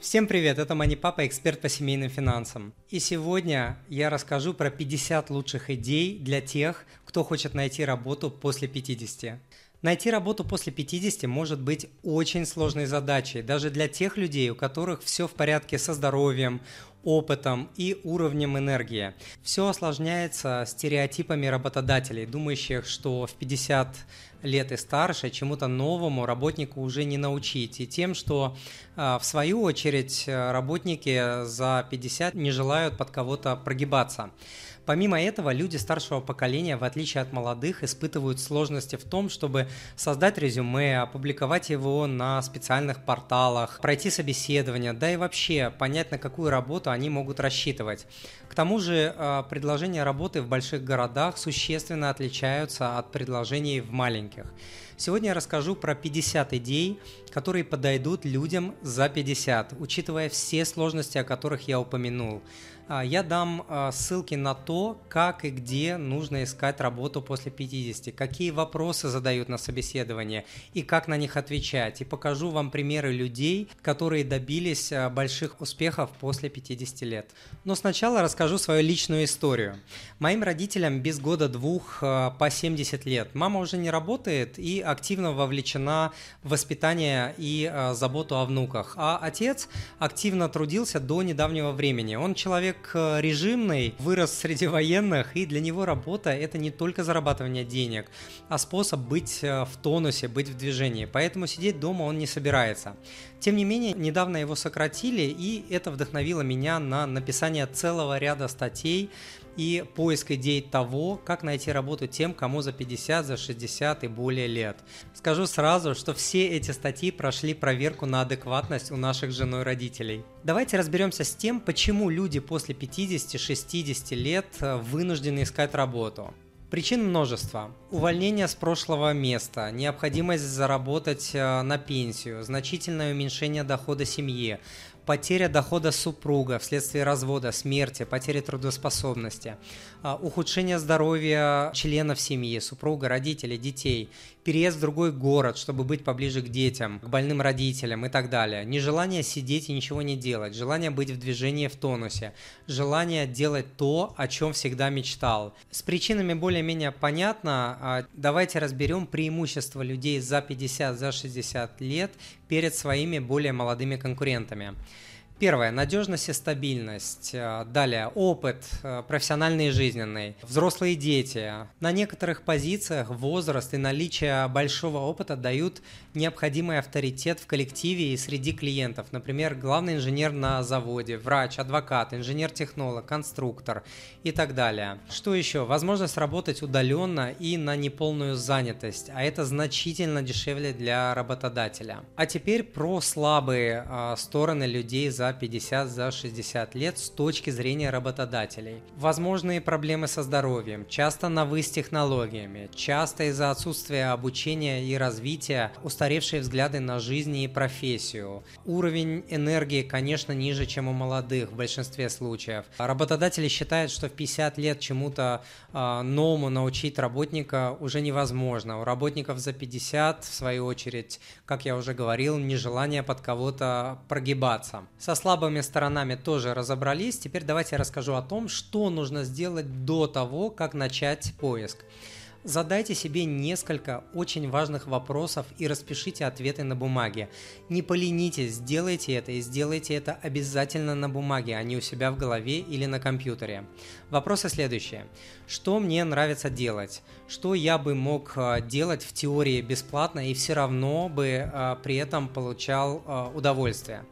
Всем привет, это Мани Папа, эксперт по семейным финансам. И сегодня я расскажу про 50 лучших идей для тех, кто хочет найти работу после 50. Найти работу после 50 может быть очень сложной задачей, даже для тех людей, у которых все в порядке со здоровьем, опытом и уровнем энергии. Все осложняется стереотипами работодателей, думающих, что в 50 лет и старше чему-то новому работнику уже не научить. И тем, что а, в свою очередь работники за 50 не желают под кого-то прогибаться. Помимо этого, люди старшего поколения, в отличие от молодых, испытывают сложности в том, чтобы создать резюме, опубликовать его на специальных порталах, пройти собеседование, да и вообще понять, на какую работу они могут рассчитывать. К тому же а, предложения работы в больших городах существенно отличаются от предложений в маленьких. Сегодня я расскажу про 50 идей, которые подойдут людям за 50, учитывая все сложности, о которых я упомянул. А, я дам а, ссылки на то, как и где нужно искать работу после 50, какие вопросы задают на собеседование и как на них отвечать. И покажу вам примеры людей, которые добились а, больших успехов после 50 лет. Но сначала расскажу свою личную историю. Моим родителям без года-двух по 70 лет. Мама уже не работает и активно вовлечена в воспитание и заботу о внуках. А отец активно трудился до недавнего времени. Он человек человек э, режимный, вырос среди военных, и для него работа – это не только зарабатывание денег, а способ быть э, в тонусе, быть в движении. Поэтому сидеть дома он не собирается. Тем не менее, недавно его сократили, и это вдохновило меня на написание целого ряда статей и поиск идей того, как найти работу тем, кому за 50, за 60 и более лет. Скажу сразу, что все эти статьи прошли проверку на адекватность у наших женой родителей. Давайте разберемся с тем, почему люди после 50-60 лет э, вынуждены искать работу. Причин множество. Увольнение с прошлого места, необходимость заработать э, на пенсию, значительное уменьшение дохода семьи, потеря дохода супруга вследствие развода, смерти, потери трудоспособности, а, ухудшение здоровья членов семьи, супруга, родителей, детей, переезд в другой город, чтобы быть поближе к детям, к больным родителям и так далее, нежелание сидеть и ничего не делать, желание быть в движении в тонусе, желание делать то, о чем всегда мечтал. С причинами более-менее понятно, а, давайте разберем преимущества людей за 50, за 60 лет перед своими более молодыми конкурентами. Первое. Надежность и стабильность. Э, далее. Опыт э, профессиональный и жизненный. Взрослые дети. На некоторых позициях возраст и наличие большого опыта дают необходимый авторитет в коллективе и среди клиентов. Например, главный инженер на заводе, врач, адвокат, инженер-технолог, конструктор и так далее. Что еще? Возможность работать удаленно и на неполную занятость, а это значительно дешевле для работодателя. А теперь про слабые э, стороны людей за 50, за 60 лет с точки зрения работодателей. Возможные проблемы со здоровьем, часто новы с технологиями, часто из-за отсутствия обучения и развития устаревшие взгляды на жизнь и профессию. Уровень энергии, конечно, ниже, чем у молодых в большинстве случаев. Работодатели считают, что в 50 лет чему-то э, новому научить работника уже невозможно. У работников за 50, в свою очередь, как я уже говорил, нежелание под кого-то прогибаться. Со слабыми сторонами тоже разобрались. Теперь давайте я расскажу о том, что нужно сделать до того, как начать поиск. Задайте себе несколько очень важных вопросов и распишите ответы на бумаге. Не поленитесь, сделайте это и сделайте это обязательно на бумаге, а не у себя в голове или на компьютере. Вопросы следующие. Что мне нравится делать? Что я бы мог а, делать в теории бесплатно и все равно бы а, при этом получал а, удовольствие?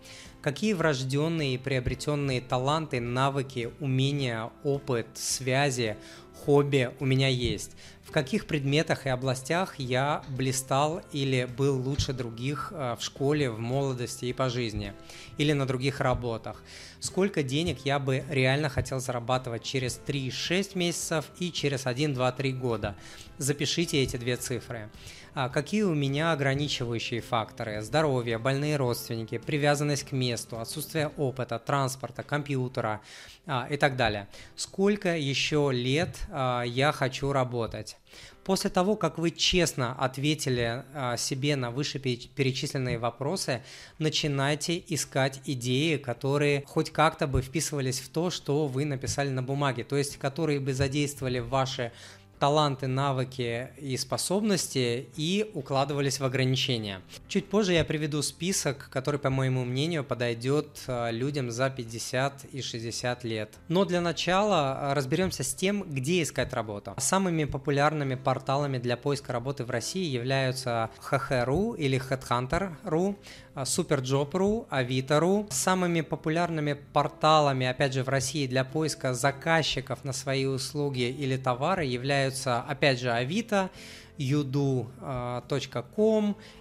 Какие врожденные и приобретенные таланты, навыки, умения, опыт, связи, хобби у меня есть? В каких предметах и областях я блистал или был лучше других э, в школе, в молодости и по жизни? Или на других работах? Сколько денег я бы реально хотел зарабатывать через 3-6 месяцев и через 1, 2, 3 года? Запишите эти две цифры. А какие у меня ограничивающие факторы? Здоровье, больные родственники, привязанность к месту, отсутствие опыта, транспорта, компьютера а, и так далее. Сколько еще лет а, я хочу работать? После того, как вы честно ответили себе на вышеперечисленные вопросы, начинайте искать идеи, которые хоть как-то бы вписывались в то, что вы написали на бумаге, то есть которые бы задействовали ваши таланты, навыки и способности и укладывались в ограничения. Чуть позже я приведу список, который, по моему мнению, подойдет э, людям за 50 и 60 лет. Но для начала э, разберемся с тем, где искать работу. Самыми популярными порталами для поиска работы в России являются HH.ru или Headhunter.ru, Superjob.ru, Avito.ru. Самыми популярными порталами, опять же, в России для поиска заказчиков на свои услуги или товары являются, опять же, Авито, udo.com,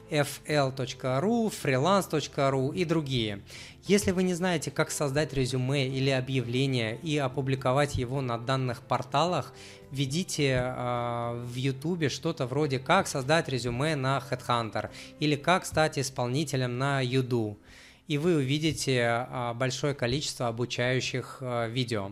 fl.ru, freelance.ru и другие. Если вы не знаете, как создать резюме или объявление и опубликовать его на данных порталах, введите э, в YouTube что-то вроде «Как создать резюме на Headhunter» или «Как стать исполнителем на Udo», и вы увидите э, большое количество обучающих э, видео.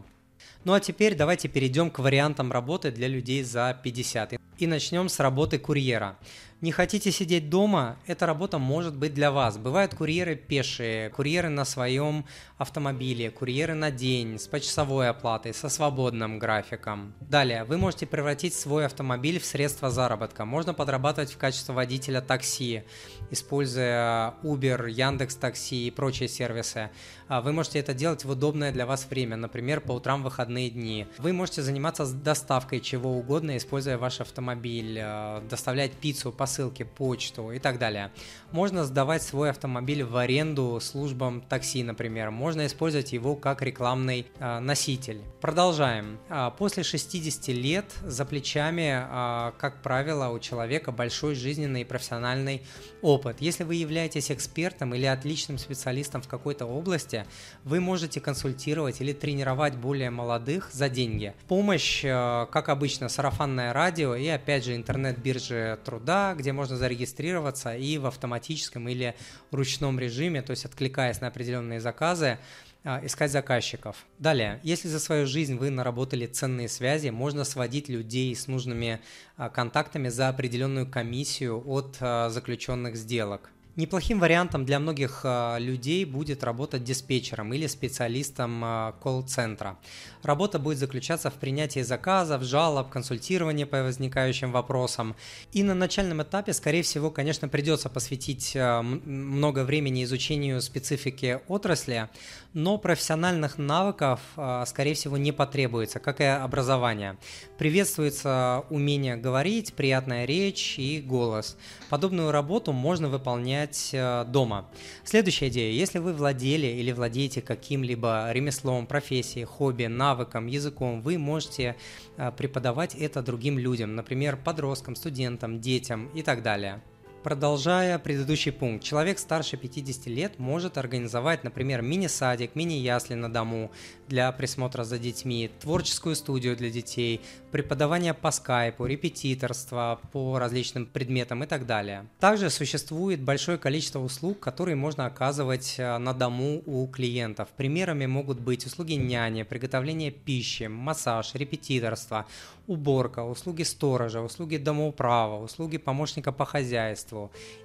Ну а теперь давайте перейдем к вариантам работы для людей за 50. И начнем с работы курьера. Не хотите сидеть дома? Эта работа может быть для вас. Бывают курьеры пешие, курьеры на своем автомобиле, курьеры на день, с почасовой оплатой, со свободным графиком. Далее, вы можете превратить свой автомобиль в средство заработка. Можно подрабатывать в качестве водителя такси, используя Uber, Яндекс Такси и прочие сервисы. А вы можете это делать в удобное для вас время, например, по утрам выходные дни. Вы можете заниматься доставкой чего угодно, используя ваш автомобиль, э, доставлять пиццу, посылки, почту и так далее. Можно сдавать свой автомобиль в аренду службам такси, например. Можно использовать его как рекламный э, носитель. Продолжаем. А, после 60 лет за плечами, а, как правило, у человека большой жизненный и профессиональный опыт. Если вы являетесь экспертом или отличным специалистом в какой-то области, вы можете консультировать или тренировать более молодых за деньги. Помощь, э, как обычно, сарафанное радио и опять же интернет-биржи труда, где можно зарегистрироваться и в автоматическом или ручном режиме, то есть откликаясь на определенные заказы, а, искать заказчиков. Далее, если за свою жизнь вы наработали ценные связи, можно сводить людей с нужными а, контактами за определенную комиссию от а, заключенных сделок. Неплохим вариантом для многих э, людей будет работать диспетчером или специалистом э, колл-центра. Работа будет заключаться в принятии заказов, жалоб, консультировании по возникающим вопросам. И на начальном этапе, скорее всего, конечно, придется посвятить э, много времени изучению специфики отрасли, но профессиональных навыков, скорее всего, не потребуется, как и образование. Приветствуется умение говорить, приятная речь и голос. Подобную работу можно выполнять выполнять э, дома. Следующая идея. Если вы владели или владеете каким-либо ремеслом, профессией, хобби, навыком, языком, вы можете э, преподавать это другим людям, например, подросткам, студентам, детям и так далее. Продолжая предыдущий пункт, человек старше 50 лет может организовать, например, мини-садик, мини-ясли на дому для присмотра за детьми, творческую студию для детей, преподавание по скайпу, репетиторство по различным предметам и так далее. Также существует большое количество услуг, которые можно оказывать э, на дому у клиентов. Примерами могут быть услуги няни, приготовление пищи, массаж, репетиторство, уборка, услуги сторожа, услуги домоуправа, услуги помощника по хозяйству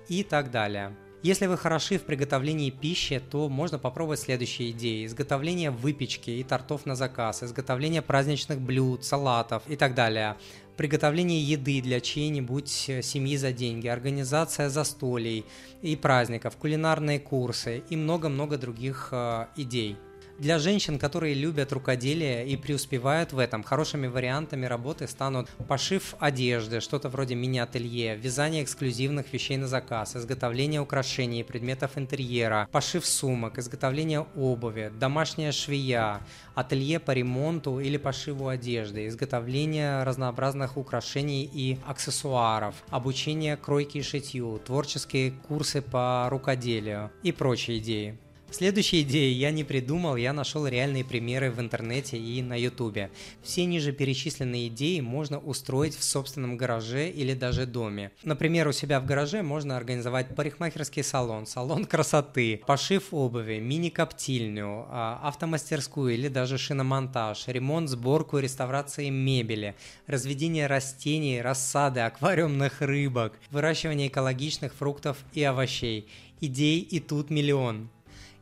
и так далее. Если вы хороши в приготовлении пищи, то можно попробовать следующие идеи. Изготовление выпечки и тортов на заказ, изготовление праздничных блюд, салатов и так далее. Приготовление еды для чьей-нибудь э, семьи за деньги, организация застолий и праздников, кулинарные курсы и много-много других э, идей. Для женщин, которые любят рукоделие и преуспевают в этом, хорошими вариантами работы станут пошив одежды, что-то вроде мини-ателье, вязание эксклюзивных вещей на заказ, изготовление украшений и предметов интерьера, пошив сумок, изготовление обуви, домашняя швея, ателье по ремонту или пошиву одежды, изготовление разнообразных украшений и аксессуаров, обучение кройке и шитью, творческие курсы по рукоделию и прочие идеи. Следующая идея я не придумал, я нашел реальные примеры в интернете и на ютубе. Все ниже перечисленные идеи можно устроить в собственном гараже или даже доме. Например, у себя в гараже можно организовать парикмахерский салон, салон красоты, пошив обуви, мини-коптильню, а, автомастерскую или даже шиномонтаж, ремонт, сборку и реставрации мебели, разведение растений, рассады, аквариумных рыбок, выращивание экологичных фруктов и овощей. Идей и тут миллион.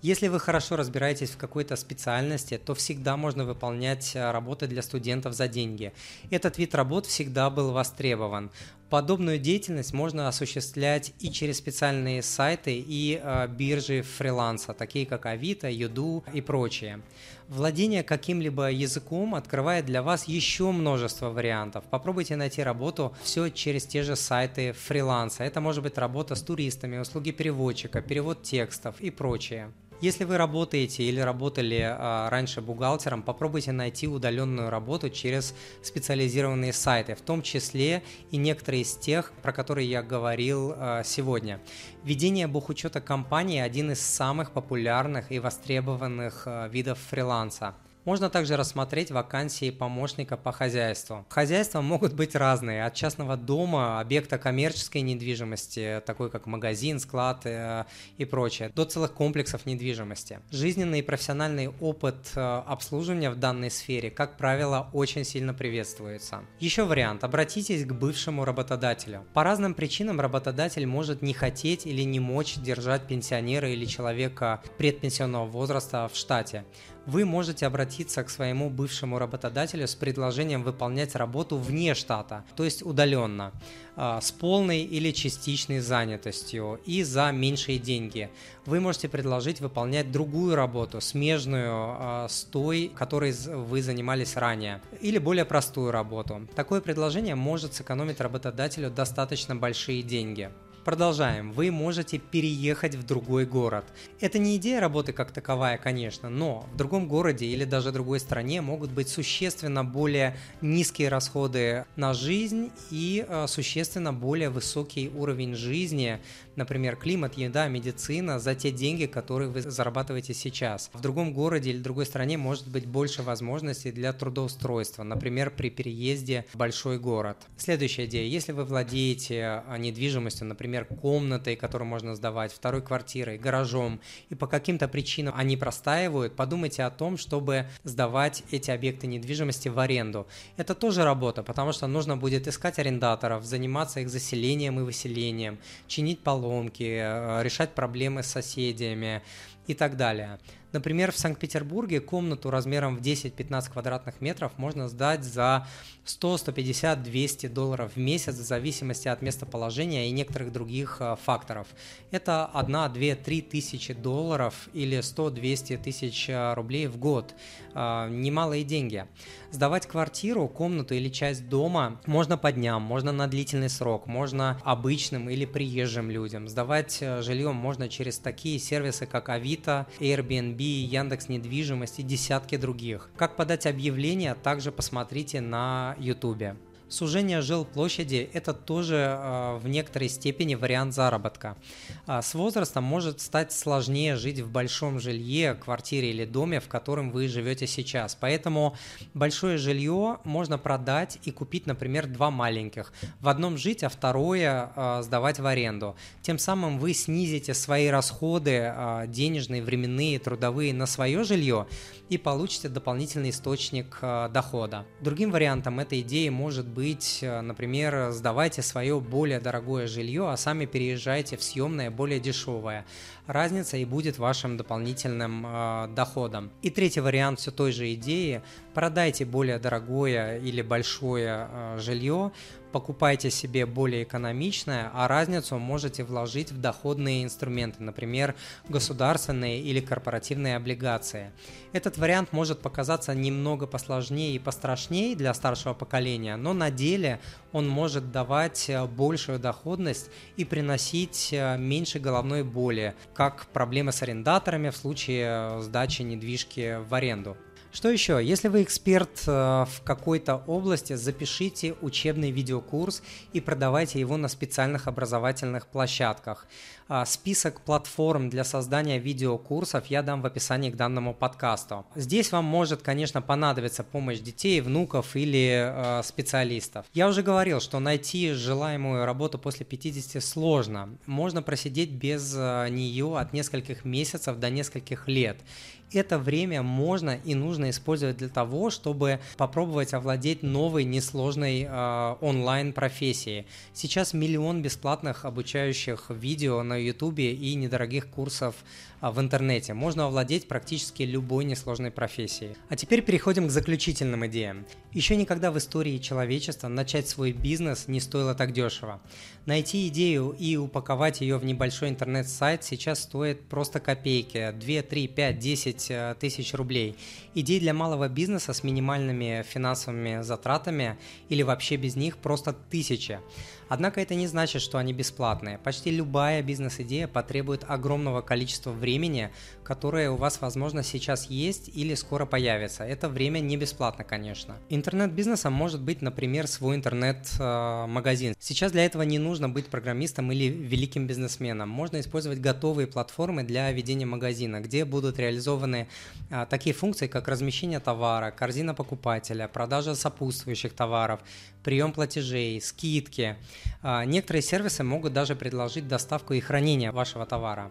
Если вы хорошо разбираетесь в какой-то специальности, то всегда можно выполнять э, работы для студентов за деньги. Этот вид работ всегда был востребован. Подобную деятельность можно осуществлять и через специальные сайты и э, биржи фриланса, такие как Авито, Юду и прочие. Владение каким-либо языком открывает для вас еще множество вариантов. Попробуйте найти работу все через те же сайты фриланса. Это может быть работа с туристами, услуги переводчика, перевод текстов и прочее. Если вы работаете или работали а, раньше бухгалтером, попробуйте найти удаленную работу через специализированные сайты, в том числе и некоторые из тех, про которые я говорил а, сегодня. Ведение бухучета компании – один из самых популярных и востребованных а, видов фриланса – можно также рассмотреть вакансии помощника по хозяйству. Хозяйства могут быть разные, от частного дома, объекта коммерческой недвижимости, такой как магазин, склад э, и прочее, до целых комплексов недвижимости. Жизненный и профессиональный опыт э, обслуживания в данной сфере, как правило, очень сильно приветствуется. Еще вариант. Обратитесь к бывшему работодателю. По разным причинам работодатель может не хотеть или не мочь держать пенсионера или человека предпенсионного возраста в штате вы можете обратиться к своему бывшему работодателю с предложением выполнять работу вне штата, то есть удаленно, а, с полной или частичной занятостью и за меньшие деньги. Вы можете предложить выполнять другую работу, смежную а, с той, которой вы занимались ранее, или более простую работу. Такое предложение может сэкономить работодателю достаточно большие деньги. Продолжаем. Вы можете переехать в другой город. Это не идея работы как таковая, конечно, но в другом городе или даже другой стране могут быть существенно более низкие расходы на жизнь и э, существенно более высокий уровень жизни, например, климат, еда, медицина, за те деньги, которые вы зарабатываете сейчас. В другом городе или другой стране может быть больше возможностей для трудоустройства, например, при переезде в большой город. Следующая идея. Если вы владеете э, недвижимостью, например, например, комнатой, которую можно сдавать, второй квартирой, гаражом, и по каким-то причинам они простаивают, подумайте о том, чтобы сдавать эти объекты недвижимости в аренду. Это тоже работа, потому что нужно будет искать арендаторов, заниматься их заселением и выселением, чинить поломки, э, решать проблемы с соседями и так далее. Например, в Санкт-Петербурге комнату размером в 10-15 квадратных метров можно сдать за 100, 150, 200 долларов в месяц в зависимости от местоположения и некоторых других э, факторов. Это 1, 2, 3 тысячи долларов или 100-200 тысяч э, рублей в год. Э, немалые деньги. Сдавать квартиру, комнату или часть дома можно по дням, можно на длительный срок, можно обычным или приезжим людям. Сдавать жилье можно через такие сервисы, как Авито, Airbnb, Яндекс Недвижимость и десятки других. Как подать объявление, также посмотрите на YouTube. Сужение жилплощади – это тоже э, в некоторой степени вариант заработка. А с возрастом может стать сложнее жить в большом жилье, квартире или доме, в котором вы живете сейчас. Поэтому большое жилье можно продать и купить, например, два маленьких. В одном жить, а второе э, сдавать в аренду. Тем самым вы снизите свои расходы денежные, временные, трудовые на свое жилье и получите дополнительный источник дохода. Другим вариантом этой идеи может быть, э, например, сдавайте свое более дорогое жилье, а сами переезжайте в съемное более дешевое. Разница и будет вашим дополнительным э, доходом. И третий вариант все той же идеи. Продайте более дорогое или большое э, жилье, покупайте себе более экономичное, а разницу можете вложить в доходные инструменты, например, государственные или корпоративные облигации. Этот вариант может показаться немного посложнее и пострашнее для старшего поколения, но на деле он может давать э, большую доходность и приносить э, меньше головной боли, как проблемы с арендаторами в случае э, сдачи недвижки в аренду. Что еще? Если вы эксперт э, в какой-то области, запишите учебный видеокурс и продавайте его на специальных образовательных площадках. А, список платформ для создания видеокурсов я дам в описании к данному подкасту. Здесь вам может, конечно, понадобиться помощь детей, внуков или э, специалистов. Я уже говорил, что найти желаемую работу после 50 сложно. Можно просидеть без э, нее от нескольких месяцев до нескольких лет это время можно и нужно использовать для того, чтобы попробовать овладеть новой несложной э, онлайн-профессией. Сейчас миллион бесплатных обучающих видео на YouTube и недорогих курсов в интернете. Можно овладеть практически любой несложной профессией. А теперь переходим к заключительным идеям. Еще никогда в истории человечества начать свой бизнес не стоило так дешево. Найти идею и упаковать ее в небольшой интернет-сайт сейчас стоит просто копейки, 2, 3, 5, 10 тысяч рублей. Идей для малого бизнеса с минимальными финансовыми затратами или вообще без них просто тысячи. Однако это не значит, что они бесплатные. Почти любая бизнес-идея потребует огромного количества времени, которое у вас, возможно, сейчас есть или скоро появится. Это время не бесплатно, конечно. Интернет-бизнесом может быть, например, свой интернет-магазин. Сейчас для этого не нужно быть программистом или великим бизнесменом. Можно использовать готовые платформы для ведения магазина, где будут реализованы а, такие функции, как размещение товара, корзина покупателя, продажа сопутствующих товаров, прием платежей, скидки. А, некоторые сервисы могут даже предложить доставку и хранение вашего товара.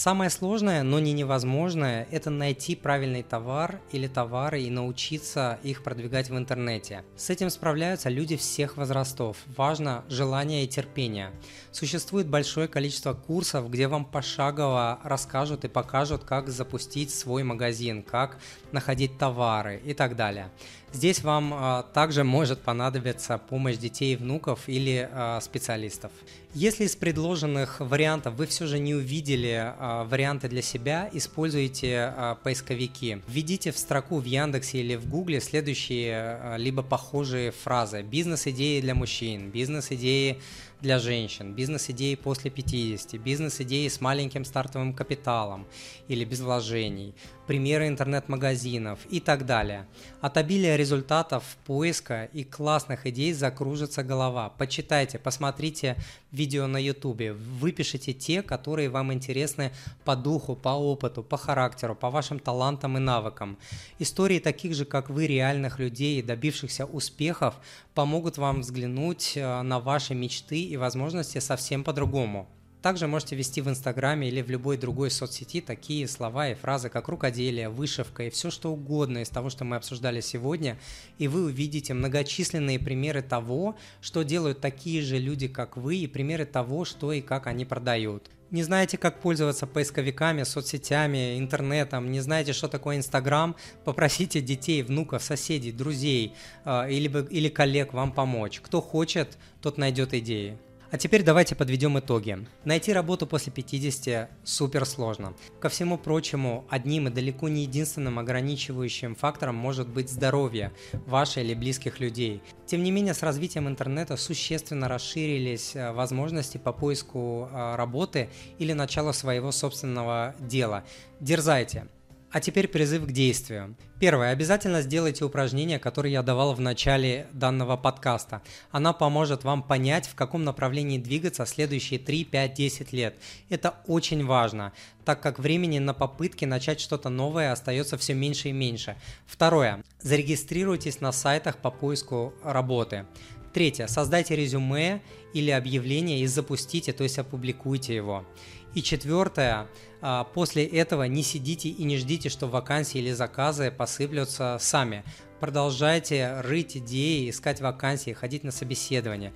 Самое сложное, но не невозможное, это найти правильный товар или товары и научиться их продвигать в интернете. С этим справляются люди всех возрастов. Важно желание и терпение. Существует большое количество курсов, где вам пошагово расскажут и покажут, как запустить свой магазин, как находить товары и так далее. Здесь вам а, также может понадобиться помощь детей и внуков или а, специалистов. Если из предложенных вариантов вы все же не увидели а, варианты для себя, используйте а, поисковики. Введите в строку в Яндексе или в Гугле следующие а, либо похожие фразы. Бизнес-идеи для мужчин, бизнес-идеи для женщин, бизнес-идеи после 50, бизнес-идеи с маленьким стартовым капиталом или без вложений, примеры интернет-магазинов и так далее. От обилия результатов поиска и классных идей закружится голова. Почитайте, посмотрите видео на YouTube, выпишите те, которые вам интересны по духу, по опыту, по характеру, по вашим талантам и навыкам. Истории таких же, как вы, реальных людей, добившихся успехов, помогут вам взглянуть э, на ваши мечты и возможности совсем по-другому. Также можете ввести в Инстаграме или в любой другой соцсети такие слова и фразы, как рукоделие, вышивка и все что угодно из того, что мы обсуждали сегодня, и вы увидите многочисленные примеры того, что делают такие же люди, как вы, и примеры того, что и как они продают. Не знаете, как пользоваться поисковиками, соцсетями, интернетом, не знаете, что такое Инстаграм, попросите детей, внуков, соседей, друзей э, или, или коллег вам помочь. Кто хочет, тот найдет идеи. А теперь давайте подведем итоги. Найти работу после 50 супер сложно. Ко всему прочему, одним и далеко не единственным ограничивающим фактором может быть здоровье вашей или близких людей. Тем не менее, с развитием интернета существенно расширились э, возможности по поиску э, работы или начала своего собственного дела. Дерзайте! А теперь призыв к действию. Первое. Обязательно сделайте упражнение, которое я давал в начале данного подкаста. Оно поможет вам понять, в каком направлении двигаться следующие 3, 5, 10 лет. Это очень важно, так как времени на попытки начать что-то новое остается все меньше и меньше. Второе. Зарегистрируйтесь на сайтах по поиску работы. Третье. Создайте резюме или объявление и запустите, то есть опубликуйте его. И четвертое, а, после этого не сидите и не ждите, что вакансии или заказы посыплются сами. Продолжайте рыть идеи, искать вакансии, ходить на собеседование.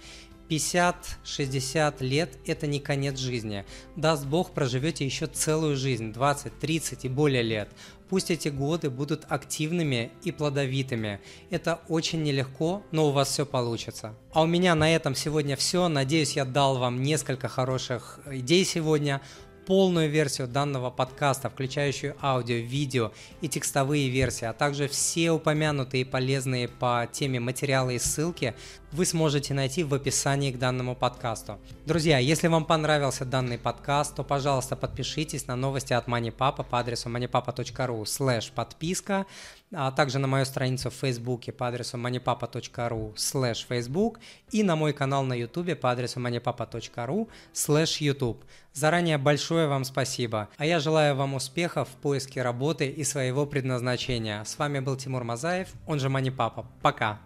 50-60 лет – это не конец жизни. Даст Бог, проживете еще целую жизнь, 20, 30 и более лет. Пусть эти годы будут активными и плодовитыми. Это очень нелегко, но у вас все получится. А у меня на этом сегодня все. Надеюсь, я дал вам несколько хороших идей сегодня полную версию данного подкаста, включающую аудио, видео и текстовые версии, а также все упомянутые полезные по теме материалы и ссылки вы сможете найти в описании к данному подкасту. Друзья, если вам понравился данный подкаст, то, пожалуйста, подпишитесь на новости от MoneyPapa по адресу moneypapa.ru slash подписка, а также на мою страницу в Фейсбуке по адресу moneypapa.ru slash Facebook и на мой канал на YouTube по адресу moneypapa.ru slash YouTube. Заранее большое вам спасибо, а я желаю вам успехов в поиске работы и своего предназначения. С вами был Тимур Мазаев, он же MoneyPapa. Пока!